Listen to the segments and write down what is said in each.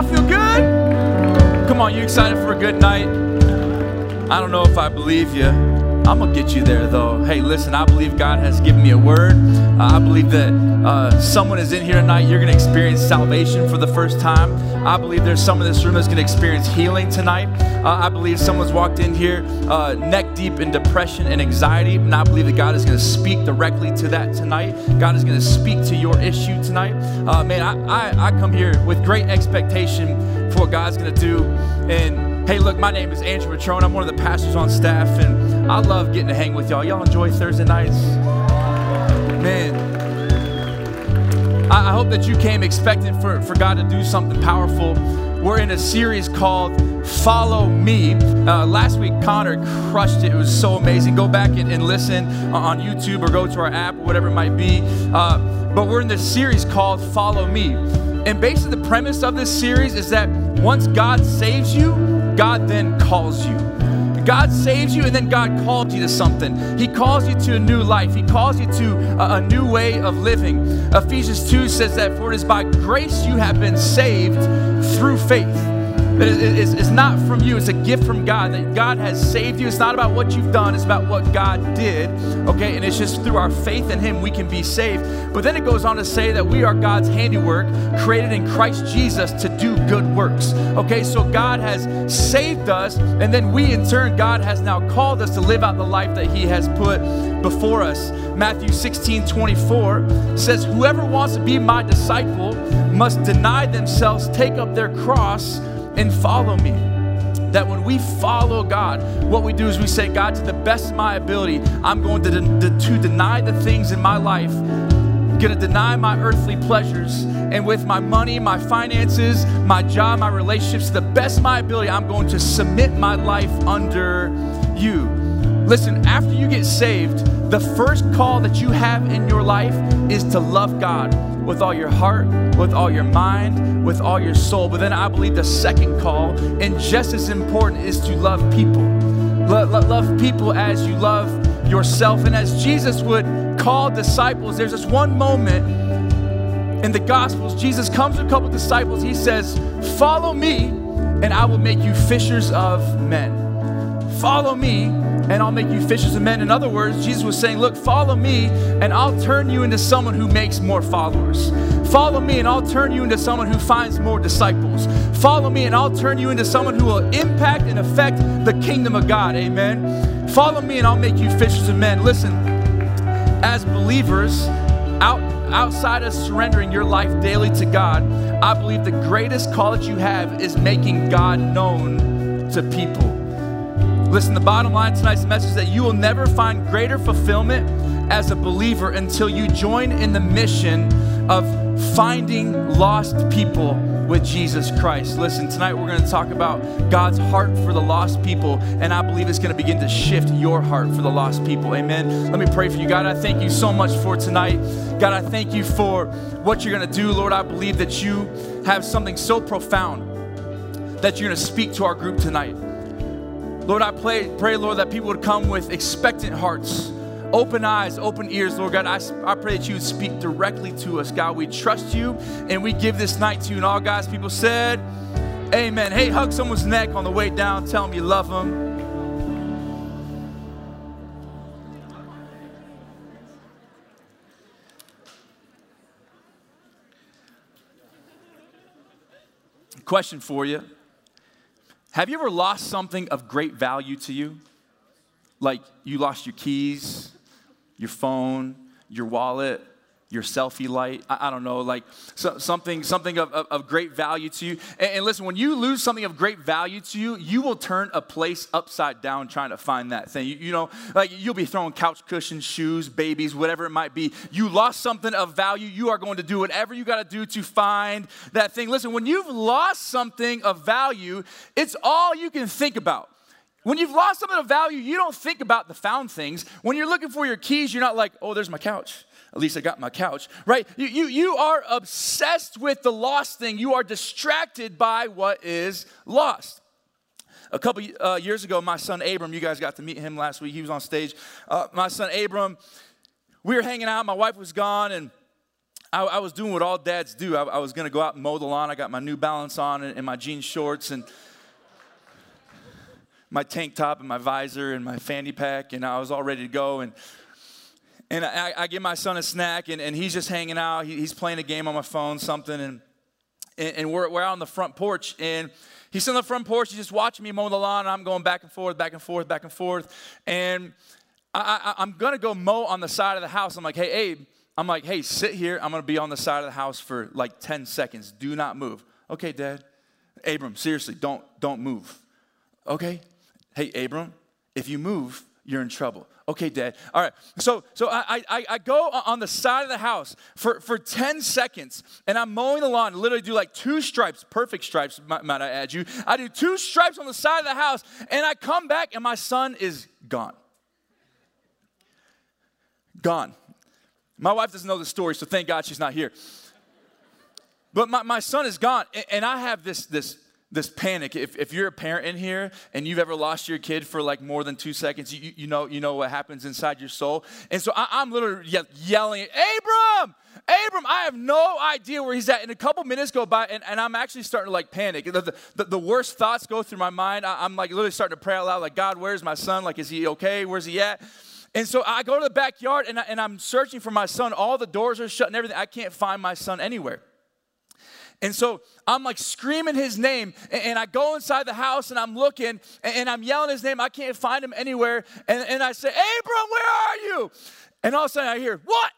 Y'all feel good? Come on, you excited for a good night? I don't know if I believe you. I'm gonna get you there though. Hey, listen, I believe God has given me a word. Uh, I believe that uh, someone is in here tonight. You're gonna experience salvation for the first time. I believe there's someone in this room that's gonna experience healing tonight. Uh, I believe someone's walked in here uh, neck deep in depression and anxiety, and I believe that God is gonna speak directly to that tonight. God is gonna speak to your issue tonight. Uh, man, I, I, I come here with great expectation for what God's gonna do. And Hey, look, my name is Andrew Matrone. I'm one of the pastors on staff, and I love getting to hang with y'all. Y'all enjoy Thursday nights? Man, I, hope that you came expecting for, for God to do something powerful. We're in a series called Follow Me. Uh, last week, Connor crushed it. It was so amazing. Go back and, and listen on YouTube or go to our app or whatever it might be. Uh, but we're in this series called Follow Me. And basically, the premise of this series is that once God saves you, God then calls you. God saves you and then God calls you to something. He calls you to a new life. He calls you to a, a, new way of living. Ephesians 2 says that for it is by grace you have been saved through faith. It's not from you, it's a gift from God that God has saved you. It's not about what you've done, it's about what God did. Okay, and it's just through our faith in Him we can be saved. But then it goes on to say that we are God's handiwork, created in Christ Jesus to do good works. Okay, so God has saved us, and then we in turn, God has now called us to live out the life that He has put before us. Matthew 16 24 says, Whoever wants to be my disciple must deny themselves, take up their cross and follow me. That when we follow God, what we do is we say, God, to the best of my ability, I'm going to, de- to deny the things in my life I'm going to deny my earthly pleasures. And with my money, my finances, my job, my relationships, to the best of my ability, I'm going to submit my life under you. Listen, after you get saved, the first call that you have in your life is to love God with all your heart, with all your mind, with all your soul. But then I believe the second call, and just as important, is to love people. love people as you love yourself. And as Jesus would call disciples, there's this one moment in the Gospels. Jesus comes to a couple disciples. He says, Follow me, and I will make you fishers of men. Follow me, and I'll make you fishers of men. In other words, Jesus was saying, Look, follow me, and I'll turn you into someone who makes more followers. Follow me, and I'll turn you into someone who finds more disciples. Follow me, and I'll turn you into someone who will impact and affect the kingdom of God. Amen. Follow me, and I'll make you fishers of men. Listen, as believers, out, outside of surrendering your life daily to God, I believe the greatest call that you have is making God known to people. Listen, the bottom line tonight's message is that you will never find greater fulfillment as a believer until you join in the mission of finding lost people with Jesus Christ. Listen, tonight we're going to talk about God's heart for the lost people, and I believe it's going to begin to shift your heart for the lost people. Amen. Let me pray for you. God, I thank you so much for tonight. God, I thank you for what you're going to do. Lord, I believe that you have something so profound that you're going to speak to our group tonight. Lord, I pray, pray, Lord, that people would come with expectant hearts, open eyes, open ears, Lord God. I, I pray that you would speak directly to us, God. We trust you and we give this night to you. And all God's people said, Amen. Hey, hug someone's neck on the way down, tell them you love them. Question for you. Have you ever lost something of great value to you? Like you lost your keys, your phone, your wallet, your selfie light. I, I don't know, like so, something, something of, of, of, great value to you. And, and, listen, when you lose something of great value to you, you will turn a place upside down trying to find that thing. You, you know, like you'll be throwing couch cushions, shoes, babies, whatever it might be. You lost something of value. You are going to do whatever you got to do to find that thing. Listen, when you've lost something of value, it's all you can think about. When you've lost something of value, you don't think about the found things. When you're looking for your keys, you're not like, oh, there's my couch. At least I got my couch, right? You, you, you are obsessed with the lost thing. You are distracted by what is lost. A couple uh, years ago, my son Abram, you guys got to meet him last week. He was on stage. Uh, my son Abram, we were hanging out. My wife was gone, and I, I, was doing what all dads do. I, I was going to go out and mow the lawn. I got my New Balance on and, and my jean shorts and my tank top and my visor and my fanny pack, and I was all ready to go. And and I, I give my son a snack, and, and he's just hanging out. He, he's playing a game on my phone, something, and and, and we're, we're out on the front porch, and he's on the front porch. He's just watching me mow the lawn, and I'm going back and forth, back and forth, back and forth, and I, I, I'm gonna go mow on the side of the house. I'm like, hey, Abe. I'm like, hey, sit here. I'm gonna be on the side of the house for like 10 seconds. Do not move. Okay, Dad. Abram, seriously, don't don't move. Okay? Hey, Abram, if you move, you're in trouble. Okay, Dad. All right. So, so I, I, I go on the side of the house for, for 10 seconds and I'm mowing the lawn, literally do like two stripes, perfect stripes, might, might I add you. I do two stripes on the side of the house and I come back and my son is gone. Gone. My wife doesn't know the story, so thank God she's not here. But my, my son is gone, and I have this, this this panic. If, if you're a parent in here and you've ever lost your kid for like more than two seconds, you, you, know, you know what happens inside your soul. And so I, am literally yelling, Abram, Abram, I have no idea where he's at. And a couple minutes go by, and, and I'm actually starting to like panic. The, the, the worst thoughts go through my mind. I, I'm like literally starting to pray out loud, like, God, where's my son? Like, is he okay? Where's he at? And so I go to the backyard and, I, and I'm searching for my son. All the doors are shut and everything. I can't find my son anywhere. And so I'm like screaming his name, and, I go inside the house and I'm looking and, I'm yelling his name. I can't find him anywhere. And, and I say, Abram, where are you? And all of a sudden I hear, What?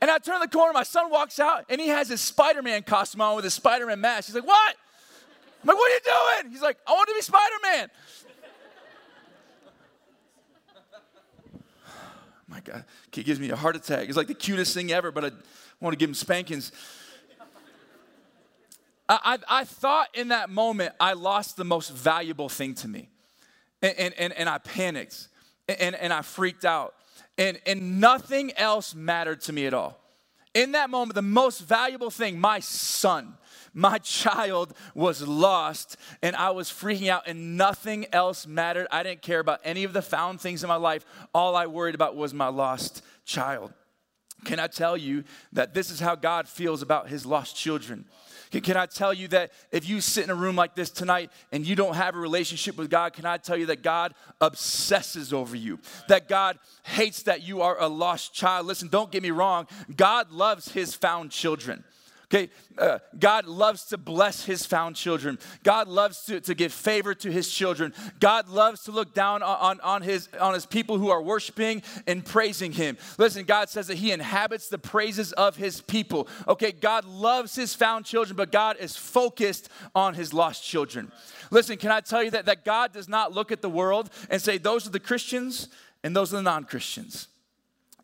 And I turn the corner, my son walks out, and he has his Spider Man costume on with his Spider Man mask. He's like, What? I'm like, What are you doing? He's like, I want to be Spider Man. my God, he gives me a heart attack. It's like the cutest thing ever, but I want to give him spankings. I, I, thought in that moment I lost the most valuable thing to me. And, and, and, I panicked and, and I freaked out. And, and nothing else mattered to me at all. In that moment, the most valuable thing, my son, my child was lost and I was freaking out and nothing else mattered. I didn't care about any of the found things in my life. All I worried about was my lost child. Can I tell you that this is how God feels about his lost children? Can I tell you that if you sit in a room like this tonight and you don't have a relationship with God, can I tell you that God obsesses over you? That God hates that you are a lost child. Listen, don't get me wrong. God loves his found children. Okay, uh, God loves to bless his found children. God loves to, to give favor to his children. God loves to look down on, on, his, on his people who are worshiping and praising him. Listen, God says that he inhabits the praises of his people. Okay, God loves his found children, but God is focused on his lost children. Listen, can I tell you that, that God does not look at the world and say, those are the Christians and those are the non Christians?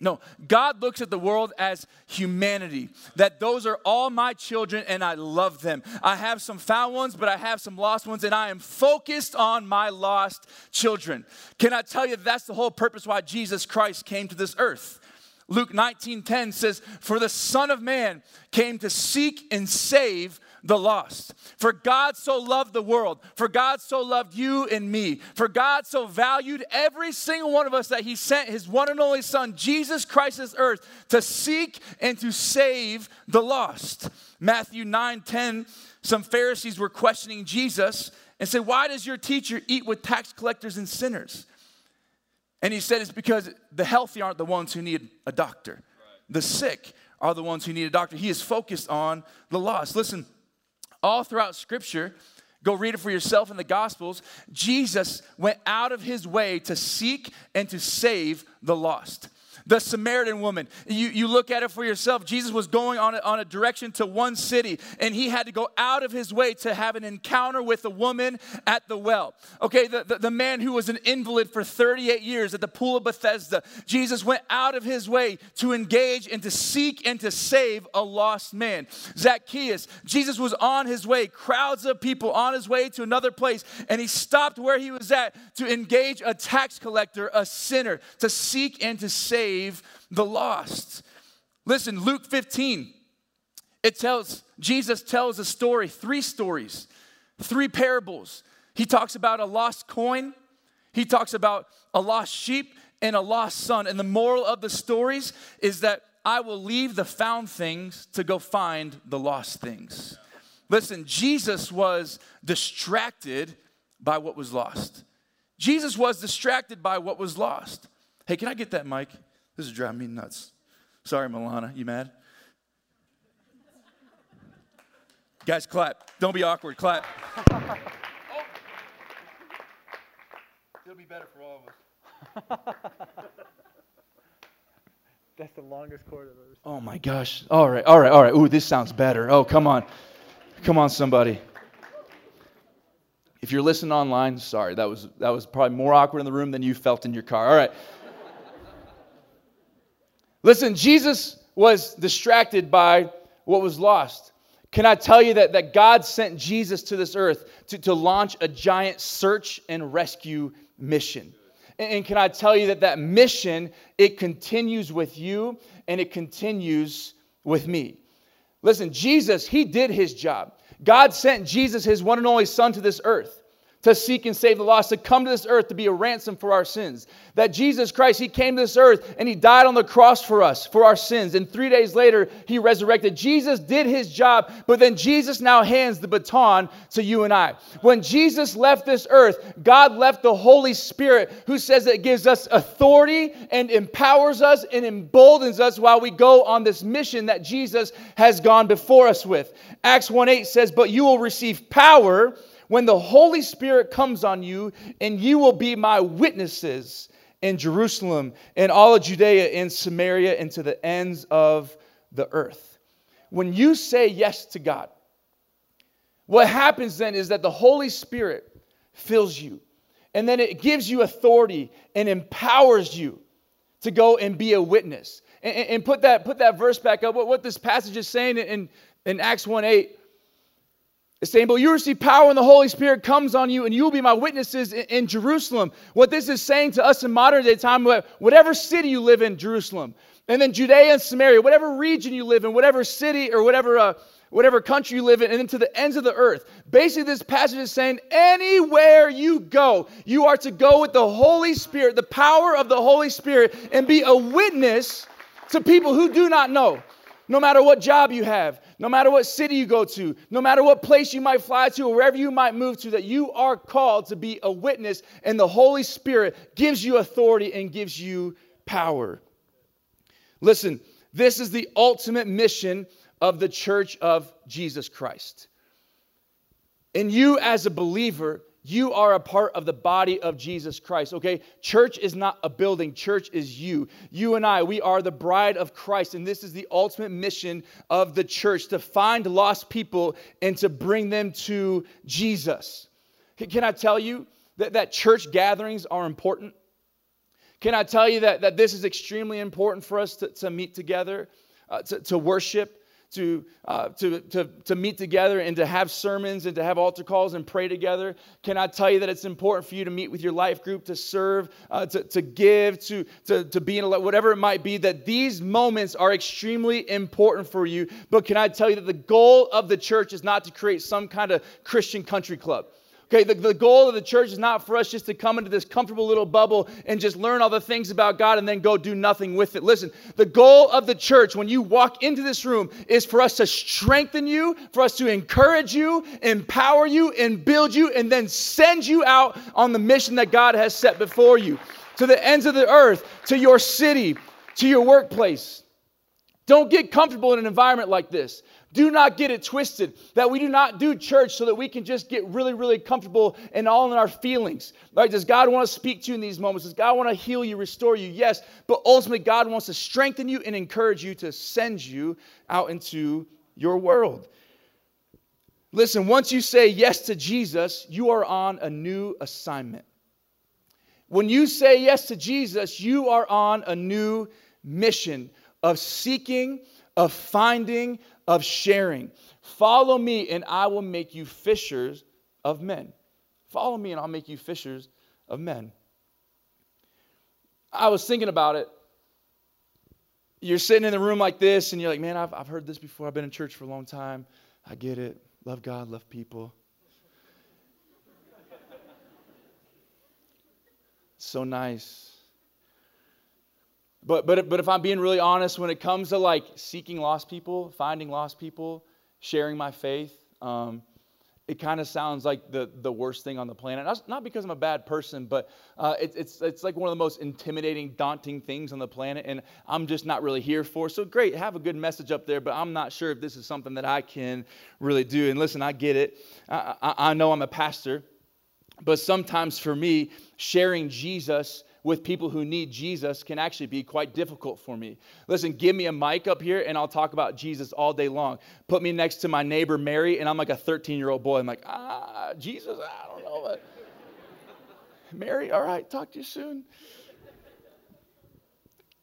No, God looks at the world as humanity, that those are all my children and I love them. I have some found ones, but I have some lost ones, and I am focused on my lost children. Can I tell you that's the whole purpose why Jesus Christ came to this earth? Luke 19 10 says, For the Son of Man came to seek and save the lost. For God so loved the world, for God so loved you and me, for God so valued every single one of us that He sent His one and only Son, Jesus Christ, this earth to seek and to save the lost. Matthew 9 10, some Pharisees were questioning Jesus and said, Why does your teacher eat with tax collectors and sinners? And he said, It's because the healthy aren't the ones who need a doctor, the sick are the ones who need a doctor. He is focused on the lost. Listen, all throughout Scripture, go read it for yourself in the Gospels, Jesus went out of his way to seek and to save the lost the Samaritan woman. You, you look at it for yourself. Jesus was going on a, on a direction to one city, and he had to go out of his way to have an encounter with a woman at the well. Okay, the, the, the man who was an invalid for 38 years at the pool of Bethesda, Jesus went out of his way to engage and to seek and to save a lost man. Zacchaeus, Jesus was on his way, crowds of people on his way to another place, and he stopped where he was at to engage a tax collector, a sinner, to seek and to save save the lost. Listen, Luke 15, it tells, Jesus tells a story, three stories, three parables. He talks about a lost coin, he talks about a lost sheep, and a lost son. And the moral of the stories is that I will leave the found things to go find the lost things. Listen, Jesus was distracted by what was lost. Jesus was distracted by what was lost. Hey, can I get that mic? This is driving me nuts. Sorry, Milana, you mad? Guys, clap. Don't be awkward. Clap. oh. It'll be better for all of us. That's the longest cord I've ever seen. Oh my gosh. All right, all right, all right. Ooh, this sounds better. Oh, come on. Come on, somebody. If you're listening online, sorry, that was that was probably more awkward in the room than you felt in your car. All right. Listen, Jesus was distracted by what was lost. Can I tell you that, that God sent Jesus to this earth to, to launch a giant search and rescue mission? And, and can I tell you that that mission, it continues with you and it continues with me. Listen, Jesus, he did his job. God sent Jesus, his one and only Son, to this earth to seek and save the lost, to come to this earth to be a ransom for our sins. That Jesus Christ, He came to this earth and He died on the cross for us, for our sins. And three days later, He resurrected. Jesus did His job, but then Jesus now hands the baton to you and I. When Jesus left this earth, God left the Holy Spirit, who says that gives us authority and empowers us and emboldens us while we go on this mission that Jesus has gone before us with. Acts 1 8 says, But you will receive power when the Holy Spirit comes on you, and you will be my witnesses in Jerusalem and all of Judea and Samaria and to the ends of the earth. When you say yes to God, what happens then is that the Holy Spirit fills you, and then it gives you authority and empowers you to go and be a witness. And, and put, that, put that verse back up. What, what this passage is saying in, in Acts 1 8 it's saying, but you receive power when the Holy Spirit comes on you, and you will be my witnesses in, in, Jerusalem. What this is saying to us in modern day time, whatever city you live in, Jerusalem, and then Judea and Samaria, whatever region you live in, whatever city or whatever, uh, whatever country you live in, and then to the ends of the earth. Basically, this passage is saying, anywhere you go, you are to go with the Holy Spirit, the power of the Holy Spirit, and be a witness to people who do not know. No matter what job you have, no matter what city you go to, no matter what place you might fly to, or wherever you might move to, that you are called to be a witness, and the Holy Spirit gives you authority and gives you power. Listen, this is the ultimate mission of the church of Jesus Christ. And you, as a believer, you are a part of the body of Jesus Christ, okay? Church is not a building, church is you. You and I, we are the bride of Christ, and this is the ultimate mission of the church to find lost people and to bring them to Jesus. Can I tell you that, that church gatherings are important? Can I tell you that, that this is extremely important for us to, to meet together, uh, to, to worship? To, uh, to, to, to meet together and to have sermons and to have altar calls and pray together? Can I tell you that it's important for you to meet with your life group, to serve, uh, to, to give, to, to, to be in a, whatever it might be, that these moments are extremely important for you. But can I tell you that the goal of the church is not to create some kind of Christian country club? Okay, the, the goal of the church is not for us just to come into this comfortable little bubble and just learn all the things about God and then go do nothing with it. Listen, the goal of the church when you walk into this room is for us to strengthen you, for us to encourage you, empower you, and build you, and then send you out on the mission that God has set before you to the ends of the earth, to your city, to your workplace. Don't get comfortable in an environment like this. Do not get it twisted that we do not do church so that we can just get really, really comfortable and all in our feelings. Right? Does God want to speak to you in these moments? Does God want to heal you, restore you? Yes. But ultimately, God wants to strengthen you and encourage you to send you out into your world. Listen, once you say yes to Jesus, you are on a new assignment. When you say yes to Jesus, you are on a new mission of seeking, of finding, of sharing. Follow me, and I will make you fishers of men. Follow me, and I'll make you fishers of men. I was thinking about it. You're sitting in the room like this, and you're like, man, I've, I've heard this before. I've been in church for a long time. I get it. Love God, love people. so nice. But, but, but if I'm being really honest, when it comes to like seeking lost people, finding lost people, sharing my faith, um, it kind of sounds like the, the worst thing on the planet. Not, because I'm a bad person, but uh, it, it's, it's like one of the most intimidating, daunting things on the planet, and I'm just not really here for. So great, have a good message up there, but I'm not sure if this is something that I can really do. And listen, I get it. I, I, I know I'm a pastor, but sometimes for me, sharing Jesus with people who need Jesus can actually be quite difficult for me. Listen, give me a mic up here and I'll talk about Jesus all day long. Put me next to my neighbor Mary and I'm like a 13 year old boy. I'm like, ah, Jesus, I don't know. Mary, all right, talk to you soon.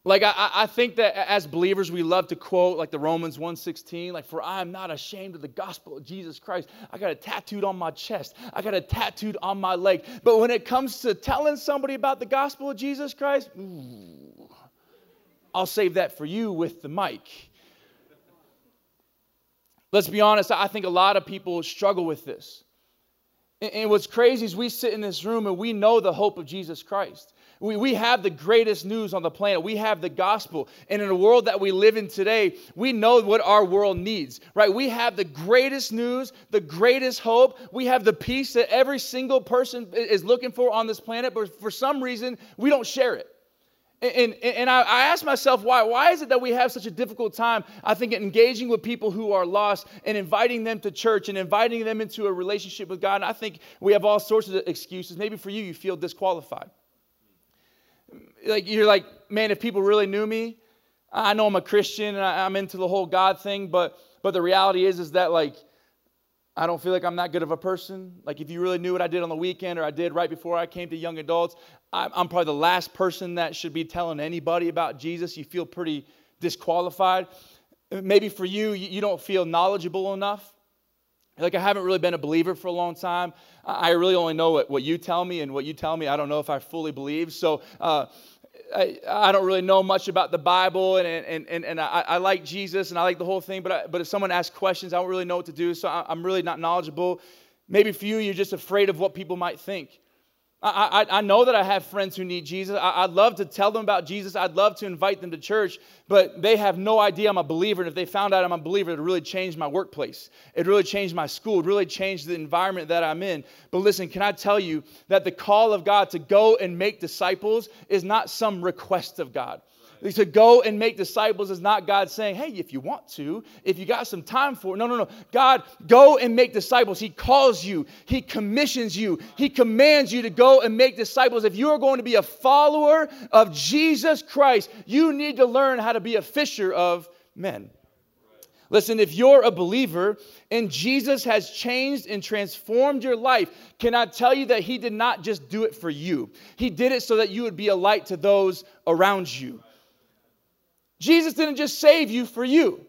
Like I, I think that as believers we love to quote like the Romans 1:16, like for I am not ashamed of the gospel of Jesus Christ. I got it tattooed on my chest. I got it tattooed on my leg. But when it comes to telling somebody about the gospel of Jesus Christ, ooh, I'll save that for you with the mic. Let's be honest, I think a lot of people struggle with this. And what's crazy is we sit in this room and we know the hope of Jesus Christ. We, we have the greatest news on the planet. We have the gospel. And in a world that we live in today, we know what our world needs, right? We have the greatest news, the greatest hope. We have the peace that every single person is looking for on this planet, but for some reason, we don't share it. And, and, and I, I ask myself, why? Why is it that we have such a difficult time, I think, engaging with people who are lost and inviting them to church and inviting them into a relationship with God? And I think we have all sorts of excuses. Maybe for you, you feel disqualified like you're like, man, if people really knew me, I know I'm a Christian and I'm into the whole God thing, but but the reality is is that like I don't feel like I'm that good of a person. Like if you really knew what I did on the weekend or I did right before I came to young adults, I'm probably the last person that should be telling anybody about Jesus. You feel pretty disqualified. Maybe for you, you don't feel knowledgeable enough. Like, I haven't really been a believer for a long time. I really only know what, what you tell me, and what you tell me, I don't know if I fully believe. So, uh, I, I, don't really know much about the Bible, and, and, and, and I, I, like Jesus and I like the whole thing, but, I, but if someone asks questions, I don't really know what to do, so I'm really not knowledgeable. Maybe for you, you're just afraid of what people might think. I, I, I, know that I have friends who need Jesus. I, would love to tell them about Jesus. I'd love to invite them to church, but they have no idea I'm a believer. And if they found out I'm a believer, it really changed my workplace. It really changed my school. It really changed the environment that I'm in. But listen, can I tell you that the call of God to go and make disciples is not some request of God to go and make disciples is not God saying, hey, if you want to, if you got some time for it. No, no, no. God, go and make disciples. He calls you, He commissions you, He commands you to go and make disciples. If you are going to be a follower of Jesus Christ, you need to learn how to be a fisher of men. Listen, if you're a believer and Jesus has changed and transformed your life, can I tell you that He did not just do it for you? He did it so that you would be a light to those around you. Jesus didn't just save you for you.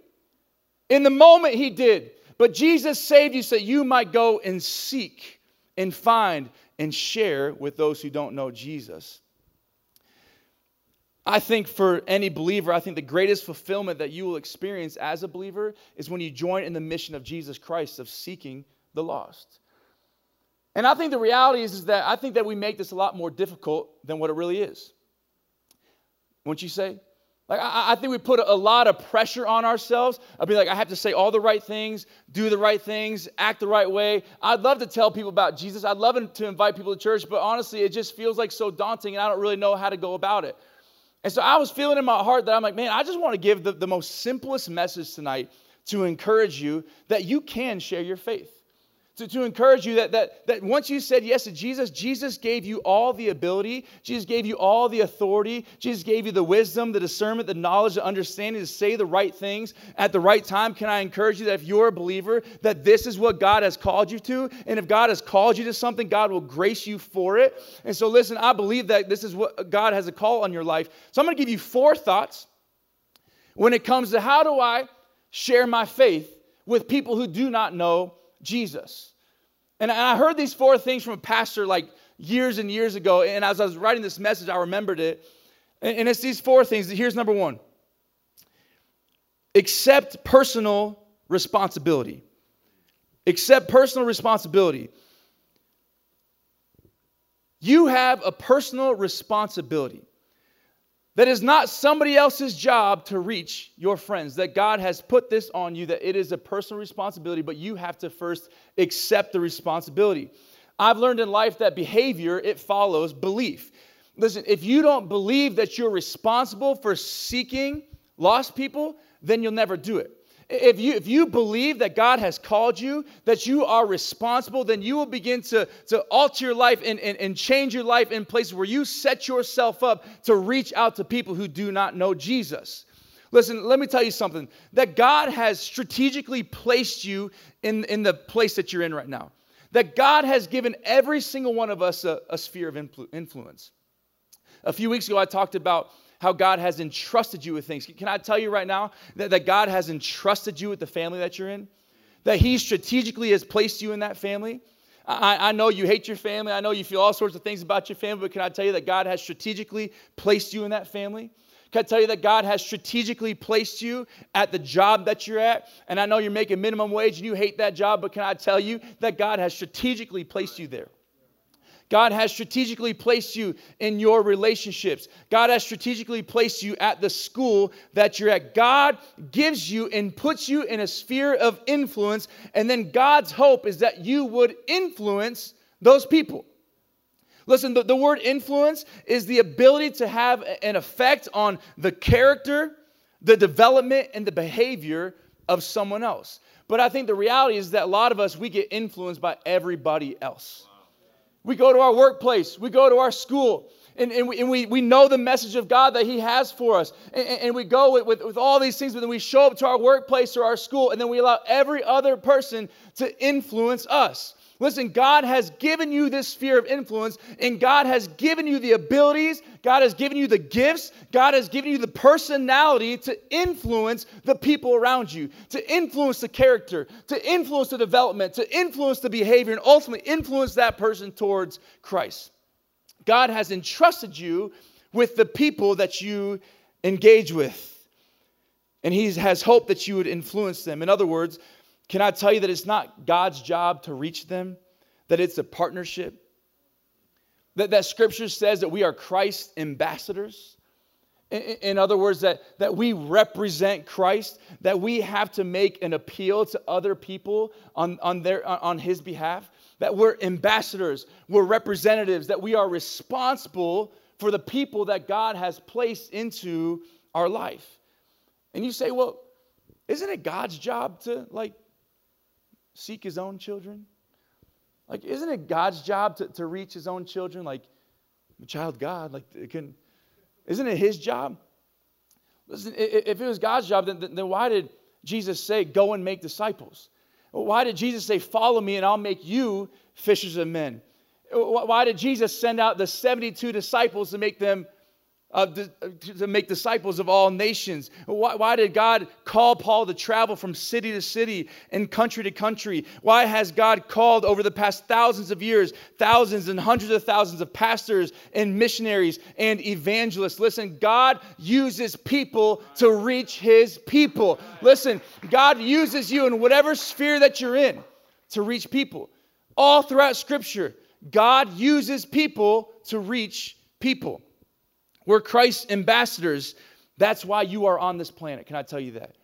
In the moment, He did. But Jesus saved you so you might go and seek and find and share with those who don't know Jesus. I think for any believer, I think the greatest fulfillment that you will experience as a believer is when you join in the mission of Jesus Christ of seeking the lost. And I think the reality is, is that I think that we make this a lot more difficult than what it really is. Wouldn't you say? Like, I, I, think we put a lot of pressure on ourselves. I'd be like, I have to say all the right things, do the right things, act the right way. I'd love to tell people about Jesus. I'd love to invite people to church, but honestly, it just feels like so daunting and I don't really know how to go about it. And so I was feeling in my heart that I'm like, man, I just want to give the, the most simplest message tonight to encourage you that you can share your faith to, to encourage you that, that, that once you said yes to Jesus, Jesus gave you all the ability, Jesus gave you all the authority, Jesus gave you the wisdom, the discernment, the knowledge, the understanding to say the right things at the right time. Can I encourage you that if you're a believer, that this is what God has called you to? And if God has called you to something, God will grace you for it. And so, listen, I believe that this is what God has a call on your life. So, I'm going to give you four thoughts when it comes to how do I share my faith with people who do not know Jesus. And I heard these four things from a pastor like years and years ago. And as I was writing this message, I remembered it. And it's these four things. Here's number one accept personal responsibility. Accept personal responsibility. You have a personal responsibility. That is not somebody else's job to reach your friends, that God has put this on you, that it is a personal responsibility, but you have to first accept the responsibility. I've learned in life that behavior, it follows belief. Listen, if you don't believe that you're responsible for seeking lost people, then you'll never do it. If you, if you believe that God has called you, that you are responsible, then you will begin to, to alter your life and, and, and change your life in places where you set yourself up to reach out to people who do not know Jesus. Listen, let me tell you something that God has strategically placed you in, in the place that you're in right now. That God has given every single one of us a, a sphere of influence. A few weeks ago, I talked about how God has entrusted you with things. Can I tell you right now that, that God has entrusted you with the family that you're in? That He strategically has placed you in that family? I, I, know you hate your family. I know you feel all sorts of things about your family, but can I tell you that God has strategically placed you in that family? Can I tell you that God has strategically placed you at the job that you're at? And I know you're making minimum wage and you hate that job, but can I tell you that God has strategically placed you there? God has strategically placed you in your relationships. God has strategically placed you at the school that you're at. God gives you and puts you in a sphere of influence, and then God's hope is that you would influence those people. Listen, the, the word influence is the ability to have an effect on the character, the development, and the behavior of someone else. But I think the reality is that a lot of us, we get influenced by everybody else. We go to our workplace, we go to our school, and, and, we, and we, we know the message of God that He has for us. And, and we go with, with, with all these things, but then we show up to our workplace or our school, and then we allow every other person to influence us. Listen, God has given you this sphere of influence, and God has given you the abilities, God has given you the gifts, God has given you the personality to influence the people around you, to influence the character, to influence the development, to influence the behavior, and ultimately influence that person towards Christ. God has entrusted you with the people that you engage with. And He has hoped that you would influence them. In other words, can I tell you that it's not God's job to reach them, that it's a partnership? That, that scripture says that we are Christ's ambassadors. In, in other words, that, that we represent Christ, that we have to make an appeal to other people on, on, their, on his behalf, that we're ambassadors, we're representatives, that we are responsible for the people that God has placed into our life. And you say, well, isn't it God's job to like seek his own children? Like, isn't it God's job to, to reach his own children? Like, child God, like, it can, isn't it his job? Listen, if it was God's job, then, then why did Jesus say, go and make disciples? Why did Jesus say, follow me and I'll make you fishers of men? Why did Jesus send out the 72 disciples to make them uh, to, to, make disciples of all nations. Why, why, did God call Paul to travel from city to city and country to country? Why has God called over the past thousands of years thousands and hundreds of thousands of pastors and missionaries and evangelists? Listen, God uses people to reach his people. Listen, God uses you in whatever sphere that you're in to reach people. All throughout Scripture, God uses people to reach people. We're Christ's ambassadors. That's why you are on this planet. Can I tell you that?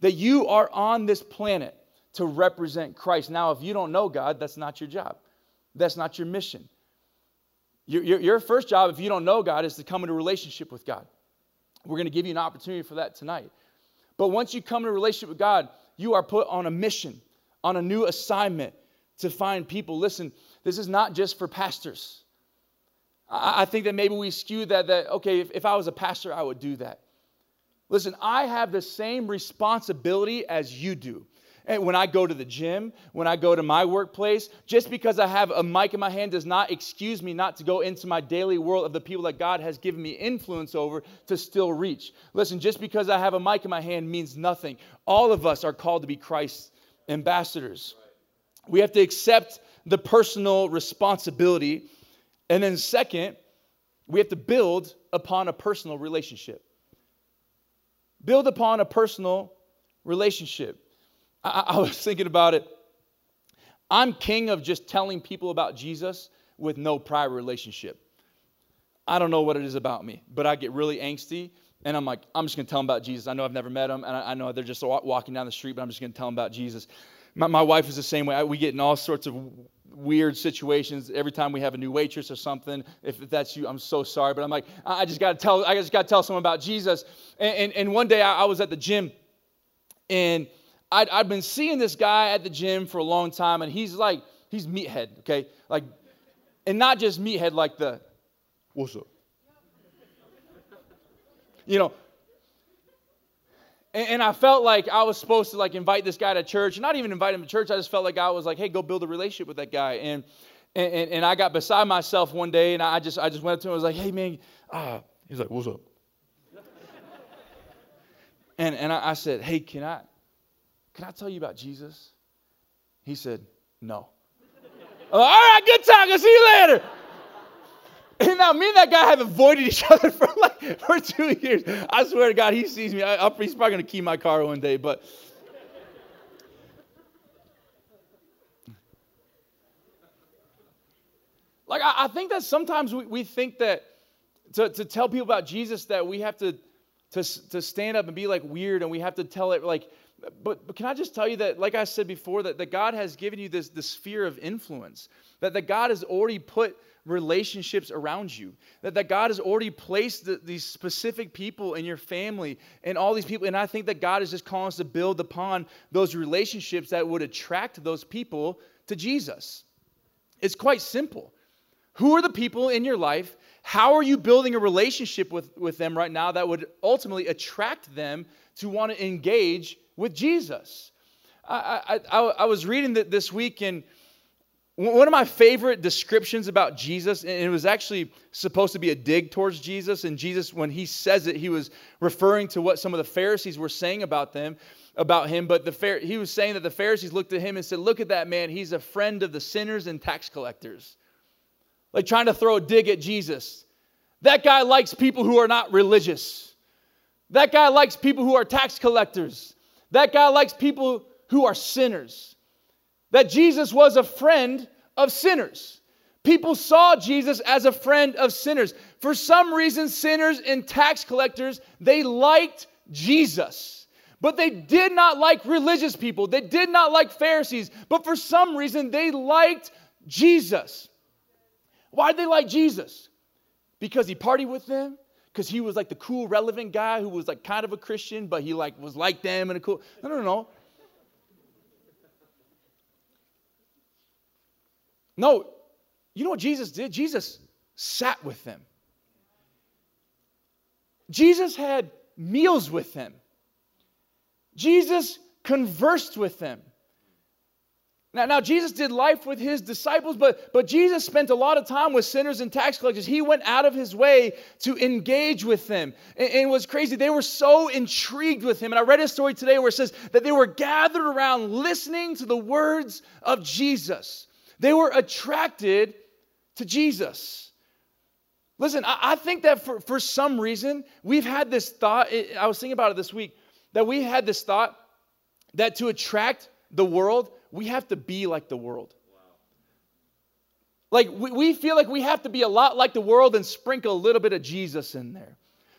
That you are on this planet to represent Christ. Now, if you don't know God, that's not your job, that's not your mission. Your, your, your first job, if you don't know God, is to come into relationship with God. We're going to give you an opportunity for that tonight. But once you come into relationship with God, you are put on a mission, on a new assignment to find people. Listen, this is not just for pastors. I think that maybe we skew that, that okay, if, if I was a pastor, I would do that. Listen, I have the same responsibility as you do. And when I go to the gym, when I go to my workplace, just because I have a mic in my hand does not excuse me not to go into my daily world of the people that God has given me influence over to still reach. Listen, just because I have a mic in my hand means nothing. All of us are called to be Christ's ambassadors. We have to accept the personal responsibility and then, second, we have to build upon a personal relationship. Build upon a personal relationship. I, I, was thinking about it. I'm king of just telling people about Jesus with no prior relationship. I don't know what it is about me, but I get really angsty. And I'm like, I'm just going to tell them about Jesus. I know I've never met them, and I, I know they're just walking down the street, but I'm just going to tell them about Jesus. My, my wife is the same way. I, we get in all sorts of weird situations every time we have a new waitress or something. If that's you, I'm so sorry, but I'm like, I just got to tell, I just got to tell someone about Jesus. And, and, and one day I, I, was at the gym, and I'd, I'd been seeing this guy at the gym for a long time, and he's like, he's meathead, okay, like, and not just meathead like the, what's up, you know, and, and, I felt like I was supposed to like invite this guy to church, not even invite him to church. I just felt like I was like, hey, go build a relationship with that guy. And and, and I got beside myself one day, and I just I just went up to him. I was like, hey man, ah. He's like, what's up? and and I, I said, hey, can I can I tell you about Jesus? He said, no. All right, good talk. I'll see you later. And now me and that guy have avoided each other for like for two years. I swear to God, he sees me. I, he's probably gonna key my car one day, but. Like I, I think that sometimes we, we think that to, to tell people about Jesus that we have to, to, to stand up and be like weird and we have to tell it like but, but can I just tell you that, like I said before, that, that God has given you this, this sphere of influence, that, that God has already put relationships around you. That, that God has already placed the, these specific people in your family and all these people. And I think that God is just calling us to build upon those relationships that would attract those people to Jesus. It's quite simple. Who are the people in your life? How are you building a relationship with, with them right now that would ultimately attract them to want to engage with Jesus? I, I, I, I was reading that this week and one of my favorite descriptions about Jesus, and it was actually supposed to be a dig towards Jesus, and Jesus, when he says it, he was referring to what some of the Pharisees were saying about them, about him. But the he was saying that the Pharisees looked at him and said, "Look at that man; he's a friend of the sinners and tax collectors." Like trying to throw a dig at Jesus. That guy likes people who are not religious. That guy likes people who are tax collectors. That guy likes people who are sinners that Jesus was a friend of sinners. People saw Jesus as a friend of sinners. For some reason, sinners and tax collectors, they liked Jesus. But they did not like religious people. They did not like Pharisees. But for some reason, they liked Jesus. Why did they like Jesus? Because he partied with them? Because he was like the cool, relevant guy who was like kind of a Christian, but he like was like them and a cool. No, no. No, you know what Jesus did? Jesus sat with them. Jesus had meals with them. Jesus conversed with them. Now, now Jesus did life with his disciples, but, but Jesus spent a lot of time with sinners and tax collectors. He went out of his way to engage with them. And, and it was crazy. They were so intrigued with him. And I read a story today where it says that they were gathered around listening to the words of Jesus. They were attracted to Jesus. Listen, I, I think that for, for some reason, we've had this thought. I was thinking about it this week that we had this thought that to attract the world, we have to be like the world. Like, we, we feel like we have to be a lot like the world and sprinkle a little bit of Jesus in there.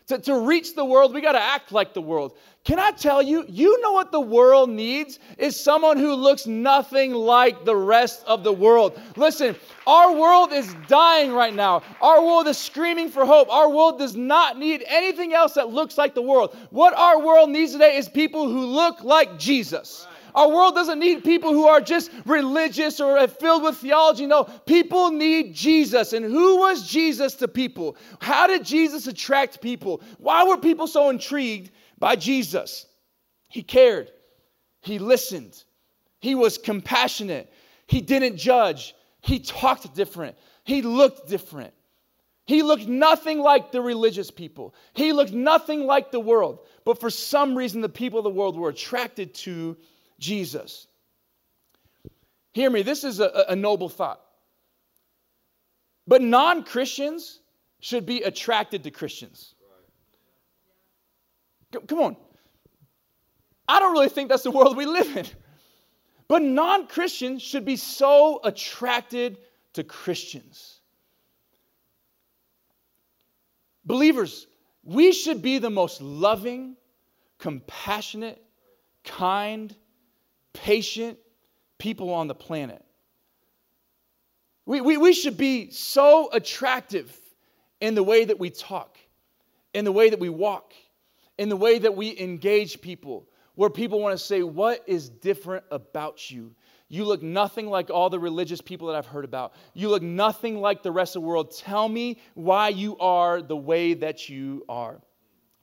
To, to reach the world, we got to act like the world. Can I tell you, you know what the world needs is someone who looks nothing like the rest of the world. Listen, our world is dying right now. Our world is screaming for hope. Our world does not need anything else that looks like the world. What our world needs today is people who look like Jesus. Our world doesn't need people who are just religious or filled with theology. No, people need Jesus. And who was Jesus to people? How did Jesus attract people? Why were people so intrigued by Jesus? He cared, he listened, he was compassionate, he didn't judge, he talked different, he looked different. He looked nothing like the religious people. He looked nothing like the world. But for some reason, the people of the world were attracted to Jesus. Hear me, this is a, a noble thought. But non Christians should be attracted to Christians. Come on. I don't really think that's the world we live in. But non Christians should be so attracted to Christians. Believers, we should be the most loving, compassionate, kind, patient people on the planet. We, we, we should be so attractive in the way that we talk, in the way that we walk, in the way that we engage people, where people want to say, What is different about you? You look nothing like all the religious people that I've heard about. You look nothing like the rest of the world. Tell me why you are the way that you are.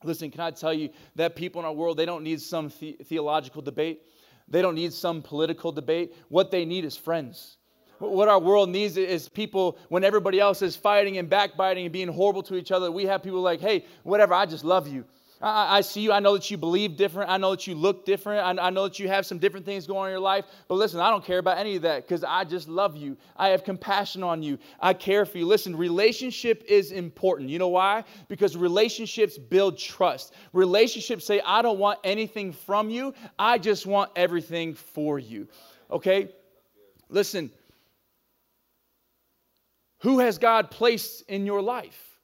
Listen, can I tell you that people in our world, they don't need some the- theological debate, they don't need some political debate. What they need is friends. What our world needs is people, when everybody else is fighting and backbiting and being horrible to each other, we have people like, hey, whatever, I just love you. I, I see you. I know that you believe different. I know that you look different. I, I know that you have some different things going on in your life. But listen, I don't care about any of that because I just love you. I have compassion on you. I care for you. Listen, relationship is important. You know why? Because relationships build trust. Relationships say, I don't want anything from you, I just want everything for you. Okay? Listen, who has God placed in your life?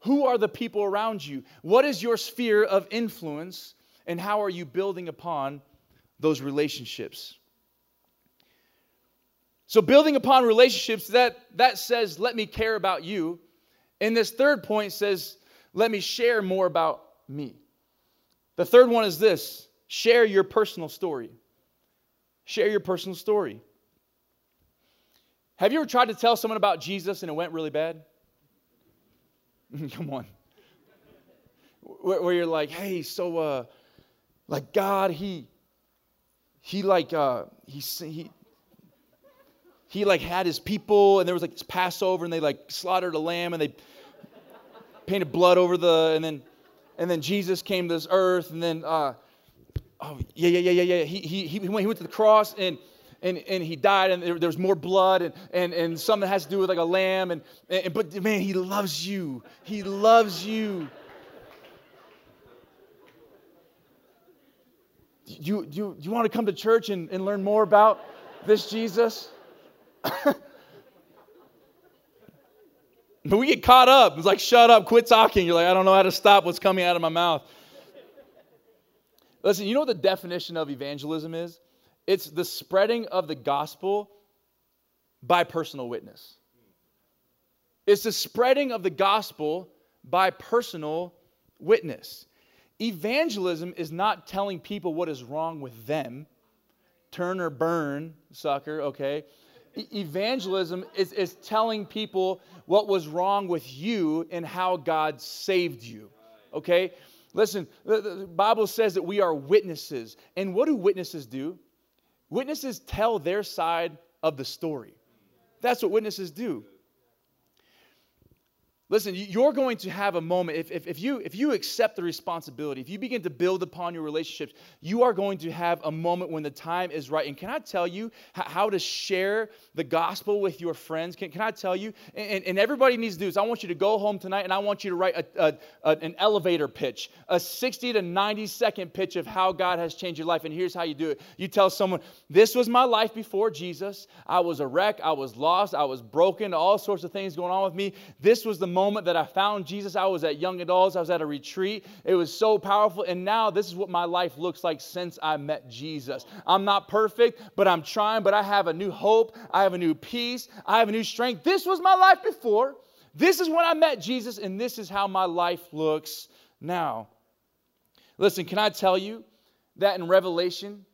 Who are the people around you? What is your sphere of influence? And how are you building upon those relationships? So, building upon relationships, that, that says, let me care about you. And this third point says, let me share more about me. The third one is this share your personal story. Share your personal story. Have you ever tried to tell someone about Jesus and it went really bad? Come on. Where, where, you're like, hey, so uh, like God, he he like uh he he he like had his people and there was like this Passover and they like slaughtered a lamb and they painted blood over the and then and then Jesus came to this earth and then uh oh yeah yeah yeah yeah yeah he he he went, he went to the cross and and, and he died and there, there, was more blood and, and, and something that has to do with like a lamb and, and but man he loves you. He loves you. Do you, you, you want to come to church and, and learn more about this jesus? But we get caught up. It's like shut up quit talking. You're like i don't know how to stop what's coming out of my mouth. Listen you know what the definition of evangelism is it's the spreading of the gospel by personal witness. It's the spreading of the gospel by personal witness. Evangelism is not telling people what is wrong with them. Turn or burn, sucker, okay? Evangelism is, is telling people what was wrong with you and how God saved you, okay? Listen, the, the Bible says that we are witnesses. And what do witnesses do? Witnesses tell their side of the story. That's what witnesses do. Listen, you're going to have a moment. If, if, if, you, if you accept the responsibility, if you begin to build upon your relationships, you are going to have a moment when the time is right. And can I tell you how to share the gospel with your friends? Can, can I tell you? And, and everybody needs to do this. I want you to go home tonight and I want you to write a, a, a, an elevator pitch, a 60 to 90 second pitch of how God has changed your life. And here's how you do it you tell someone, This was my life before Jesus. I was a wreck. I was lost. I was broken. All sorts of things going on with me. This was the moment that I found Jesus. I was at Young Adults, I was at a retreat. It was so powerful. And now this is what my life looks like since I met Jesus. I'm not perfect, but I'm trying, but I have a new hope. I have a new peace. I have a new strength. This was my life before. This is when I met Jesus, and this is how my life looks now. Listen, can I tell you that in Revelation,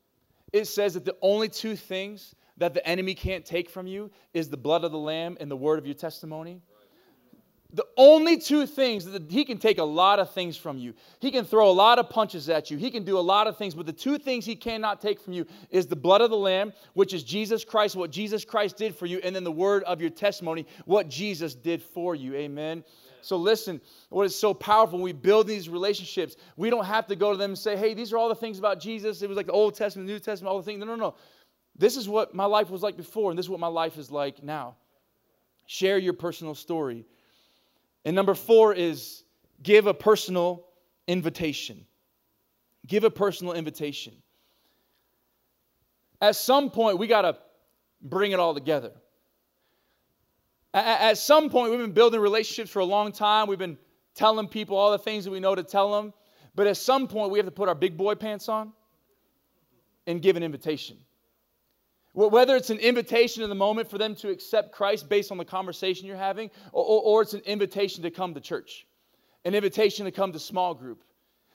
it says that the only two things that the enemy can't take from you is the blood of the Lamb and the word of your testimony? The only two things that he can take a lot of things from you. He can throw a lot of punches at you. He can do a lot of things, but the two things he cannot take from you is the blood of the lamb, which is Jesus Christ, what Jesus Christ did for you, and then the word of your testimony, what Jesus did for you. Amen. So listen, what is so powerful when we build these relationships, we don't have to go to them and say, "Hey, these are all the things about Jesus." It was like the Old Testament, the New Testament, all the things. No, no, no. This is what my life was like before, and this is what my life is like now. Share your personal story. And number four is give a personal invitation. Give a personal invitation. At some point, we got to bring it all together. At some point, we've been building relationships for a long time. We've been telling people all the things that we know to tell them. But at some point, we have to put our big boy pants on and give an invitation. Whether it's an invitation in the moment for them to accept Christ based on the conversation you're having, or, or, or, it's an invitation to come to church, an invitation to come to small group,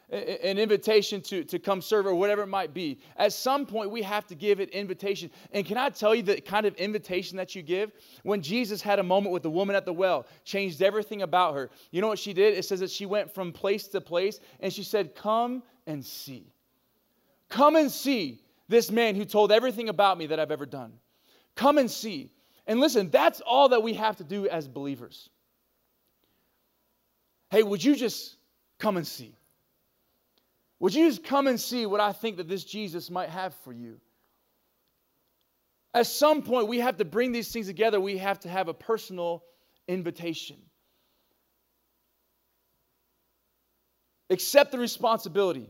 an invitation to, to come serve, or whatever it might be. At some point, we have to give an invitation. And can I tell you the kind of invitation that you give? When Jesus had a moment with the woman at the well, changed everything about her. You know what she did? It says that she went from place to place and she said, Come and see. Come and see this man who told everything about me that I've ever done. Come and see. And listen, that's all that we have to do as believers. Hey, would you just come and see? Would you just come and see what I think that this Jesus might have for you? At some point, we have to bring these things together. We have to have a personal invitation. Accept the responsibility.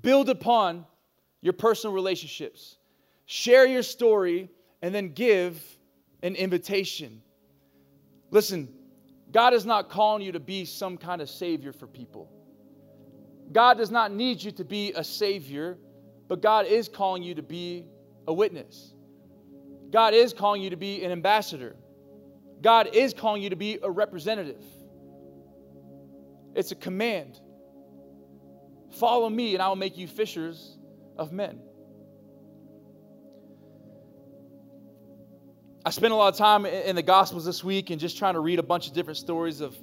Build upon your personal relationships. Share your story and then give an invitation. Listen, God is not calling you to be some kind of savior for people. God does not need you to be a savior, but God is calling you to be a witness. God is calling you to be an ambassador. God is calling you to be a representative. It's a command. Follow me, and I will make you fishers of men. I spent a lot of time in the Gospels this week and just trying to read a bunch of different stories of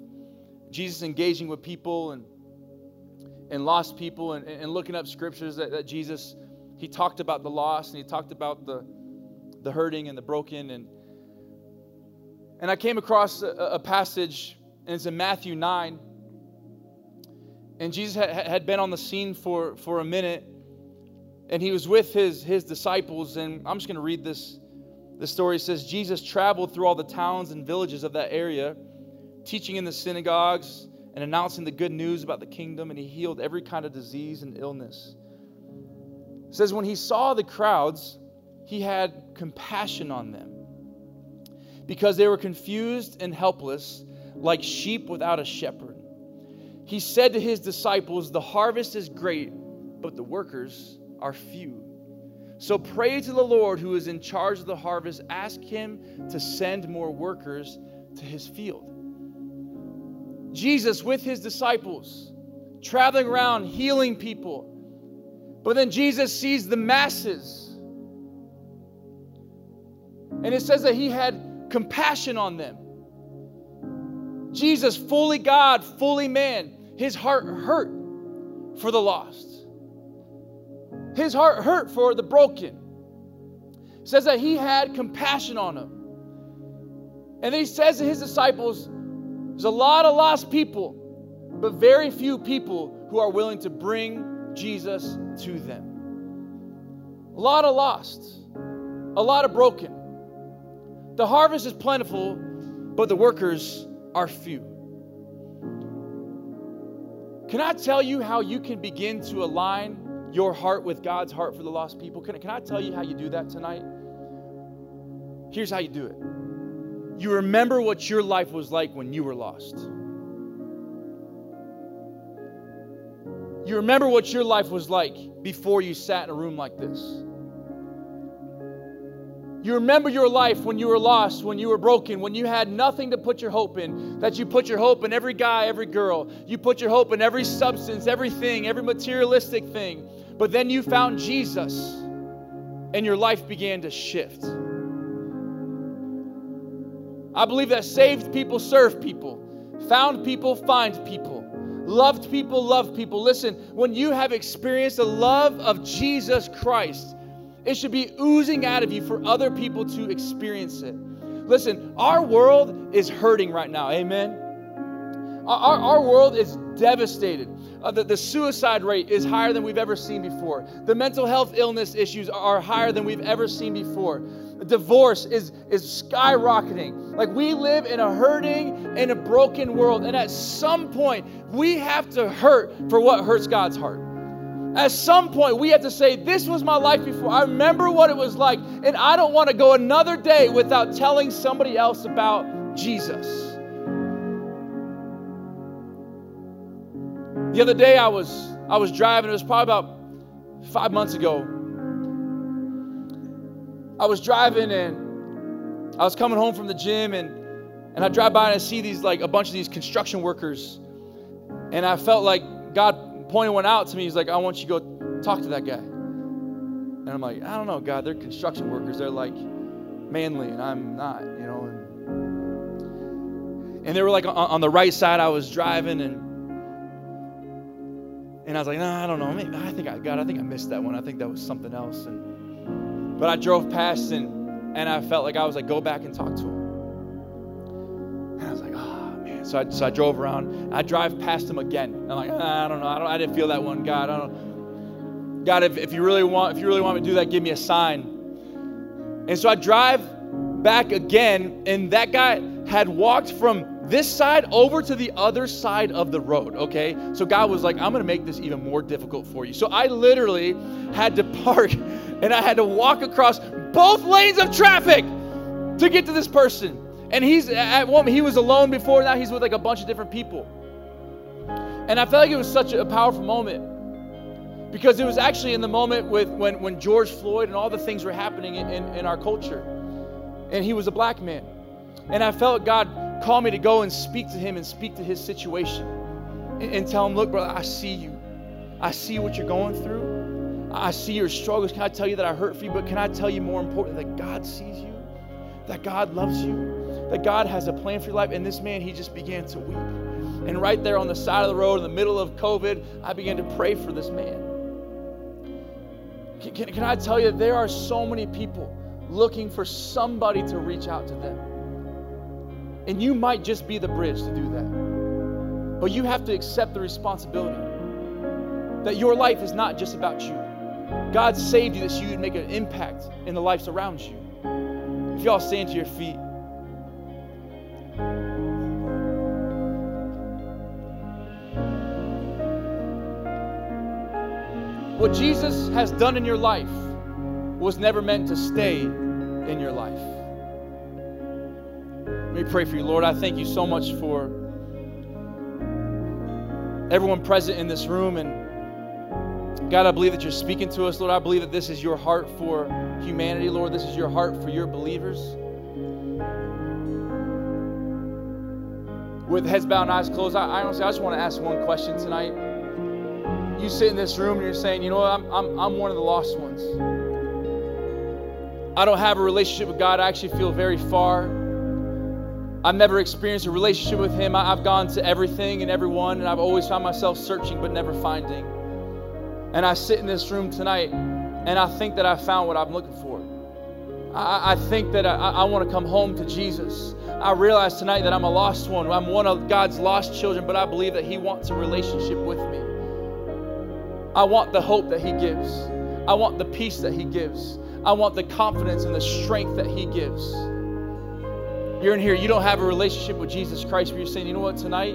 Jesus engaging with people and, and lost people and, and looking up scriptures that, that Jesus, he talked about the lost and he talked about the, the hurting and the broken. And, and I came across a, a passage, and it's in Matthew 9. And Jesus had, had been on the scene for, for a minute and he was with his, his disciples. And I'm just going to read this. The story says Jesus traveled through all the towns and villages of that area, teaching in the synagogues and announcing the good news about the kingdom, and he healed every kind of disease and illness. It says, when he saw the crowds, he had compassion on them because they were confused and helpless, like sheep without a shepherd. He said to his disciples, The harvest is great, but the workers are few. So pray to the Lord who is in charge of the harvest. Ask him to send more workers to his field. Jesus, with his disciples, traveling around healing people. But then Jesus sees the masses. And it says that he had compassion on them. Jesus, fully God, fully man, his heart hurt for the lost. His heart hurt for the broken. It says that he had compassion on them. And he says to his disciples, There's a lot of lost people, but very few people who are willing to bring Jesus to them. A lot of lost, a lot of broken. The harvest is plentiful, but the workers are few. Can I tell you how you can begin to align your heart with God's heart for the lost people. Can, can I tell you how you do that tonight? Here's how you do it you remember what your life was like when you were lost. You remember what your life was like before you sat in a room like this. You remember your life when you were lost, when you were broken, when you had nothing to put your hope in, that you put your hope in every guy, every girl. You put your hope in every substance, everything, every materialistic thing. But then you found Jesus and your life began to shift. I believe that saved people serve people, found people find people, loved people love people. Listen, when you have experienced the love of Jesus Christ, it should be oozing out of you for other people to experience it. Listen, our world is hurting right now. Amen. Our, our world is devastated. Uh, the, the suicide rate is higher than we've ever seen before. The mental health illness issues are higher than we've ever seen before. Divorce is, is skyrocketing. Like we live in a hurting and a broken world. And at some point, we have to hurt for what hurts God's heart. At some point, we have to say, This was my life before. I remember what it was like, and I don't want to go another day without telling somebody else about Jesus. The other day I was I was driving, it was probably about five months ago. I was driving and I was coming home from the gym and and I drive by and I see these like a bunch of these construction workers. And I felt like God pointed one out to me. He's like, I want you to go talk to that guy. And I'm like, I don't know, God, they're construction workers. They're like manly, and I'm not, you know. And, and they were like on, on the right side. I was driving and and I was like, nah, I don't know. Maybe, I think I got. I think I missed that one. I think that was something else. And but I drove past and and I felt like I was like, go back and talk to him. And I was like, oh man. So I so I drove around. I drive past him again. I'm like, ah, I don't know. I don't. I didn't feel that one, God. I don't. God, if, if you really want, if you really want me to do that, give me a sign. And so I drive back again, and that guy had walked from this side over to the other side of the road, okay? So God was like, I'm gonna make this even more difficult for you. So I literally had to park and I had to walk across both lanes of traffic to get to this person. And he's at one he was alone before, now he's with like a bunch of different people. And I felt like it was such a powerful moment because it was actually in the moment with when, when George Floyd and all the things were happening in, in, in our culture. And he was a black man. And I felt God call me to go and speak to him and speak to his situation and, and tell him, look, brother, I see you. I see what you're going through. I see your struggles. Can I tell you that I hurt for you? But can I tell you more important that God sees you? That God loves you? That God has a plan for your life? And this man, he just began to weep. And right there on the side of the road in the middle of COVID, I began to pray for this man. Can, can, can I tell you, there are so many people looking for somebody to reach out to them. And you might just be the bridge to do that. But you have to accept the responsibility that your life is not just about you. God saved you that you would make an impact in the lives around you. If y'all stand to your feet. What Jesus has done in your life was never meant to stay in your life. Let me pray for you, Lord. I thank you so much for everyone present in this room. And God, I believe that you're speaking to us, Lord. I believe that this is your heart for humanity, Lord. This is your heart for your believers. With heads bowed and eyes closed, I, I honestly I just want to ask one question tonight. You sit in this room and you're saying, you know what, I'm, I'm, I'm one of the lost ones. I don't have a relationship with God. I actually feel very far. I've never experienced a relationship with Him. I've gone to everything and everyone, and I've always found myself searching but never finding. And I sit in this room tonight, and I think that I found what I'm looking for. I, I think that I, I want to come home to Jesus. I realize tonight that I'm a lost one. I'm one of God's lost children, but I believe that He wants a relationship with me. I want the hope that He gives, I want the peace that He gives, I want the confidence and the strength that He gives. You're in here, you don't have a relationship with Jesus Christ, but you're saying, you know what, tonight,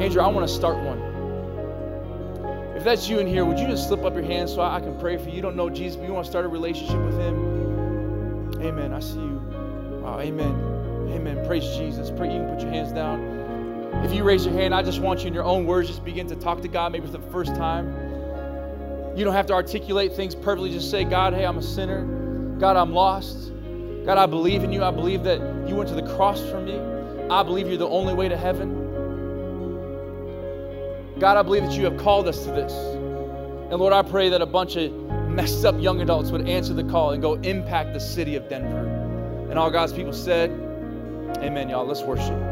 Andrew, I want to start one. If that's you in here, would you just slip up your hand so I can pray for you? You don't know Jesus, but you want to start a relationship with Him? Amen. I see you. Wow, amen. Amen. Praise Jesus. Pray you can put your hands down. If you raise your hand, I just want you in your own words, just begin to talk to God, maybe for the first time. You don't have to articulate things perfectly. Just say, God, hey, I'm a sinner. God, I'm lost. God, I believe in you. I believe that you went to the cross for me. I believe you're the only way to heaven. God, I believe that you have called us to this. And Lord, I pray that a bunch of messed up young adults would answer the call and go impact the city of Denver. And all God's people said, Amen, y'all. Let's worship.